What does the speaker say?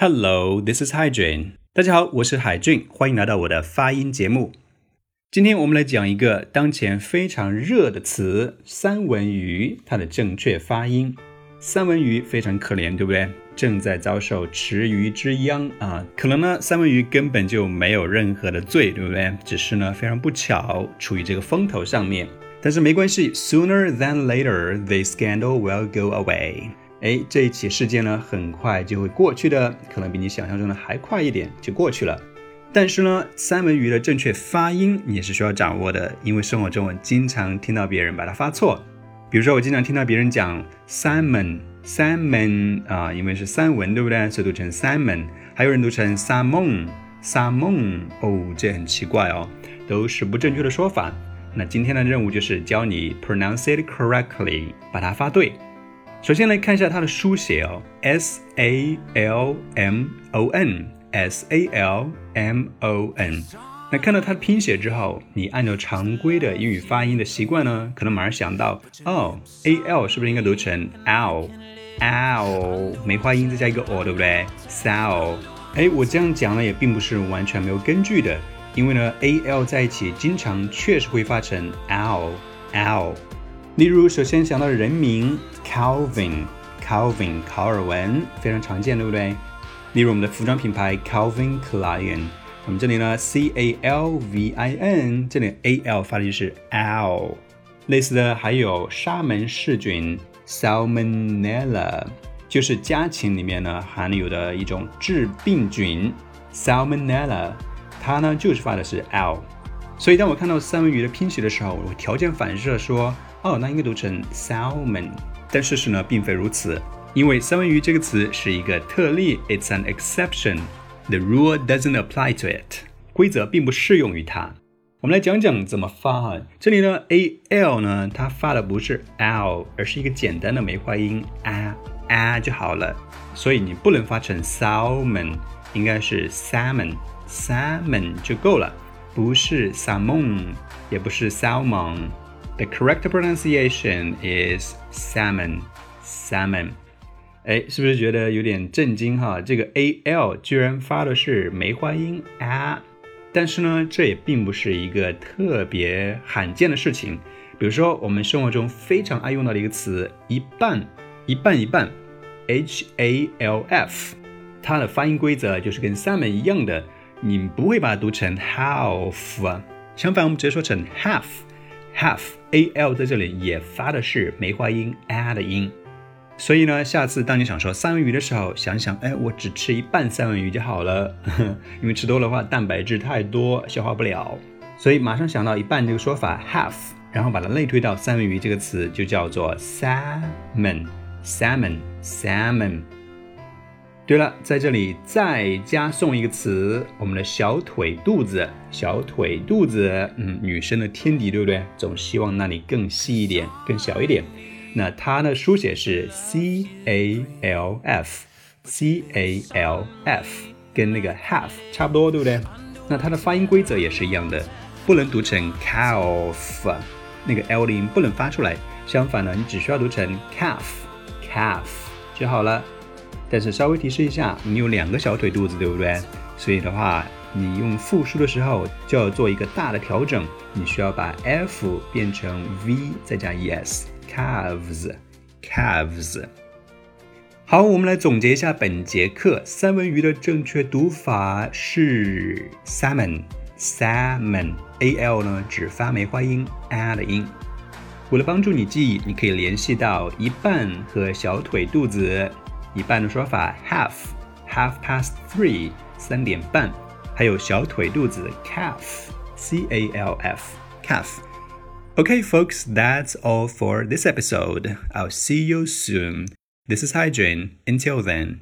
Hello, this is Haijun。大家好，我是海俊，欢迎来到我的发音节目。今天我们来讲一个当前非常热的词——三文鱼，它的正确发音。三文鱼非常可怜，对不对？正在遭受池鱼之殃啊！可能呢，三文鱼根本就没有任何的罪，对不对？只是呢，非常不巧处于这个风头上面。但是没关系，Sooner than later, this scandal will go away。哎，这一起事件呢，很快就会过去的，可能比你想象中的还快一点就过去了。但是呢，三文鱼的正确发音也是需要掌握的，因为生活中我经常听到别人把它发错。比如说，我经常听到别人讲 salmon，salmon 啊，因为是三文，对不对？所以读成 salmon。还有人读成 salmon，salmon 哦，这很奇怪哦，都是不正确的说法。那今天的任务就是教你 pronounce it correctly，把它发对。首先来看一下它的书写哦，S A L M O N，S A L M O N。那看到它的拼写之后，你按照常规的英语发音的习惯呢，可能马上想到，哦，A L 是不是应该读成 L？L 梅花音再加一个 O，对不对？Sal。哎，我这样讲呢，也并不是完全没有根据的，因为呢，A L 在一起经常确实会发成 L，L。例如，首先想到人名 Calvin，Calvin 考尔文非常常见，对不对？例如我们的服装品牌 Calvin Klein，我们这里呢 C A L V I N，这里 A L 发的就是 L。类似的还有沙门氏菌 Salmonella，就是家禽里面呢含有的一种致病菌 Salmonella，它呢就是发的是 L。所以当我看到三文鱼的拼写的时候，我条件反射说。哦，那应该读成 salmon，但事实呢并非如此，因为三文鱼这个词是一个特例，it's an exception。The rule doesn't apply to it，规则并不适用于它。我们来讲讲怎么发哈，这里呢 a l 呢，它发的不是 l，而是一个简单的梅花音 a a 就好了，所以你不能发成 salmon，应该是 salmon salmon 就够了，不是 salmon，也不是 salmon。The correct pronunciation is salmon, salmon。哎，是不是觉得有点震惊哈？这个 a l 居然发的是梅花音 a，但是呢，这也并不是一个特别罕见的事情。比如说，我们生活中非常爱用到的一个词，一半，一半一半，h a l f，它的发音规则就是跟 salmon 一样的，你不会把它读成 half，相反，我们直接说成 half。Half a l 在这里也发的是梅花音 a 的音，所以呢，下次当你想说三文鱼的时候，想想，哎，我只吃一半三文鱼就好了，因为吃多的话蛋白质太多，消化不了，所以马上想到一半这个说法 half，然后把它类推到三文鱼这个词，就叫做 salmon，salmon，salmon。对了，在这里再加送一个词，我们的小腿肚子，小腿肚子，嗯，女生的天敌，对不对？总希望那里更细一点，更小一点。那它的书写是 c a l f，c a l f，跟那个 half 差不多，对不对？那它的发音规则也是一样的，不能读成 calf，那个 l 音不能发出来。相反呢，你只需要读成 calf，calf 就好了。但是稍微提示一下，你有两个小腿肚子，对不对？所以的话，你用复数的时候就要做一个大的调整，你需要把 f 变成 v 再加 es，calves，calves。好，我们来总结一下本节课，三文鱼的正确读法是 salmon，salmon，a l 呢只发梅花音 a 的音。为了帮助你记忆，你可以联系到一半和小腿肚子。一半的说法 half half past three 三点半，还有小腿肚子 calf c a l f calf。Okay, folks, that's all for this episode. I'll see you soon. This is Hygiene. Until then,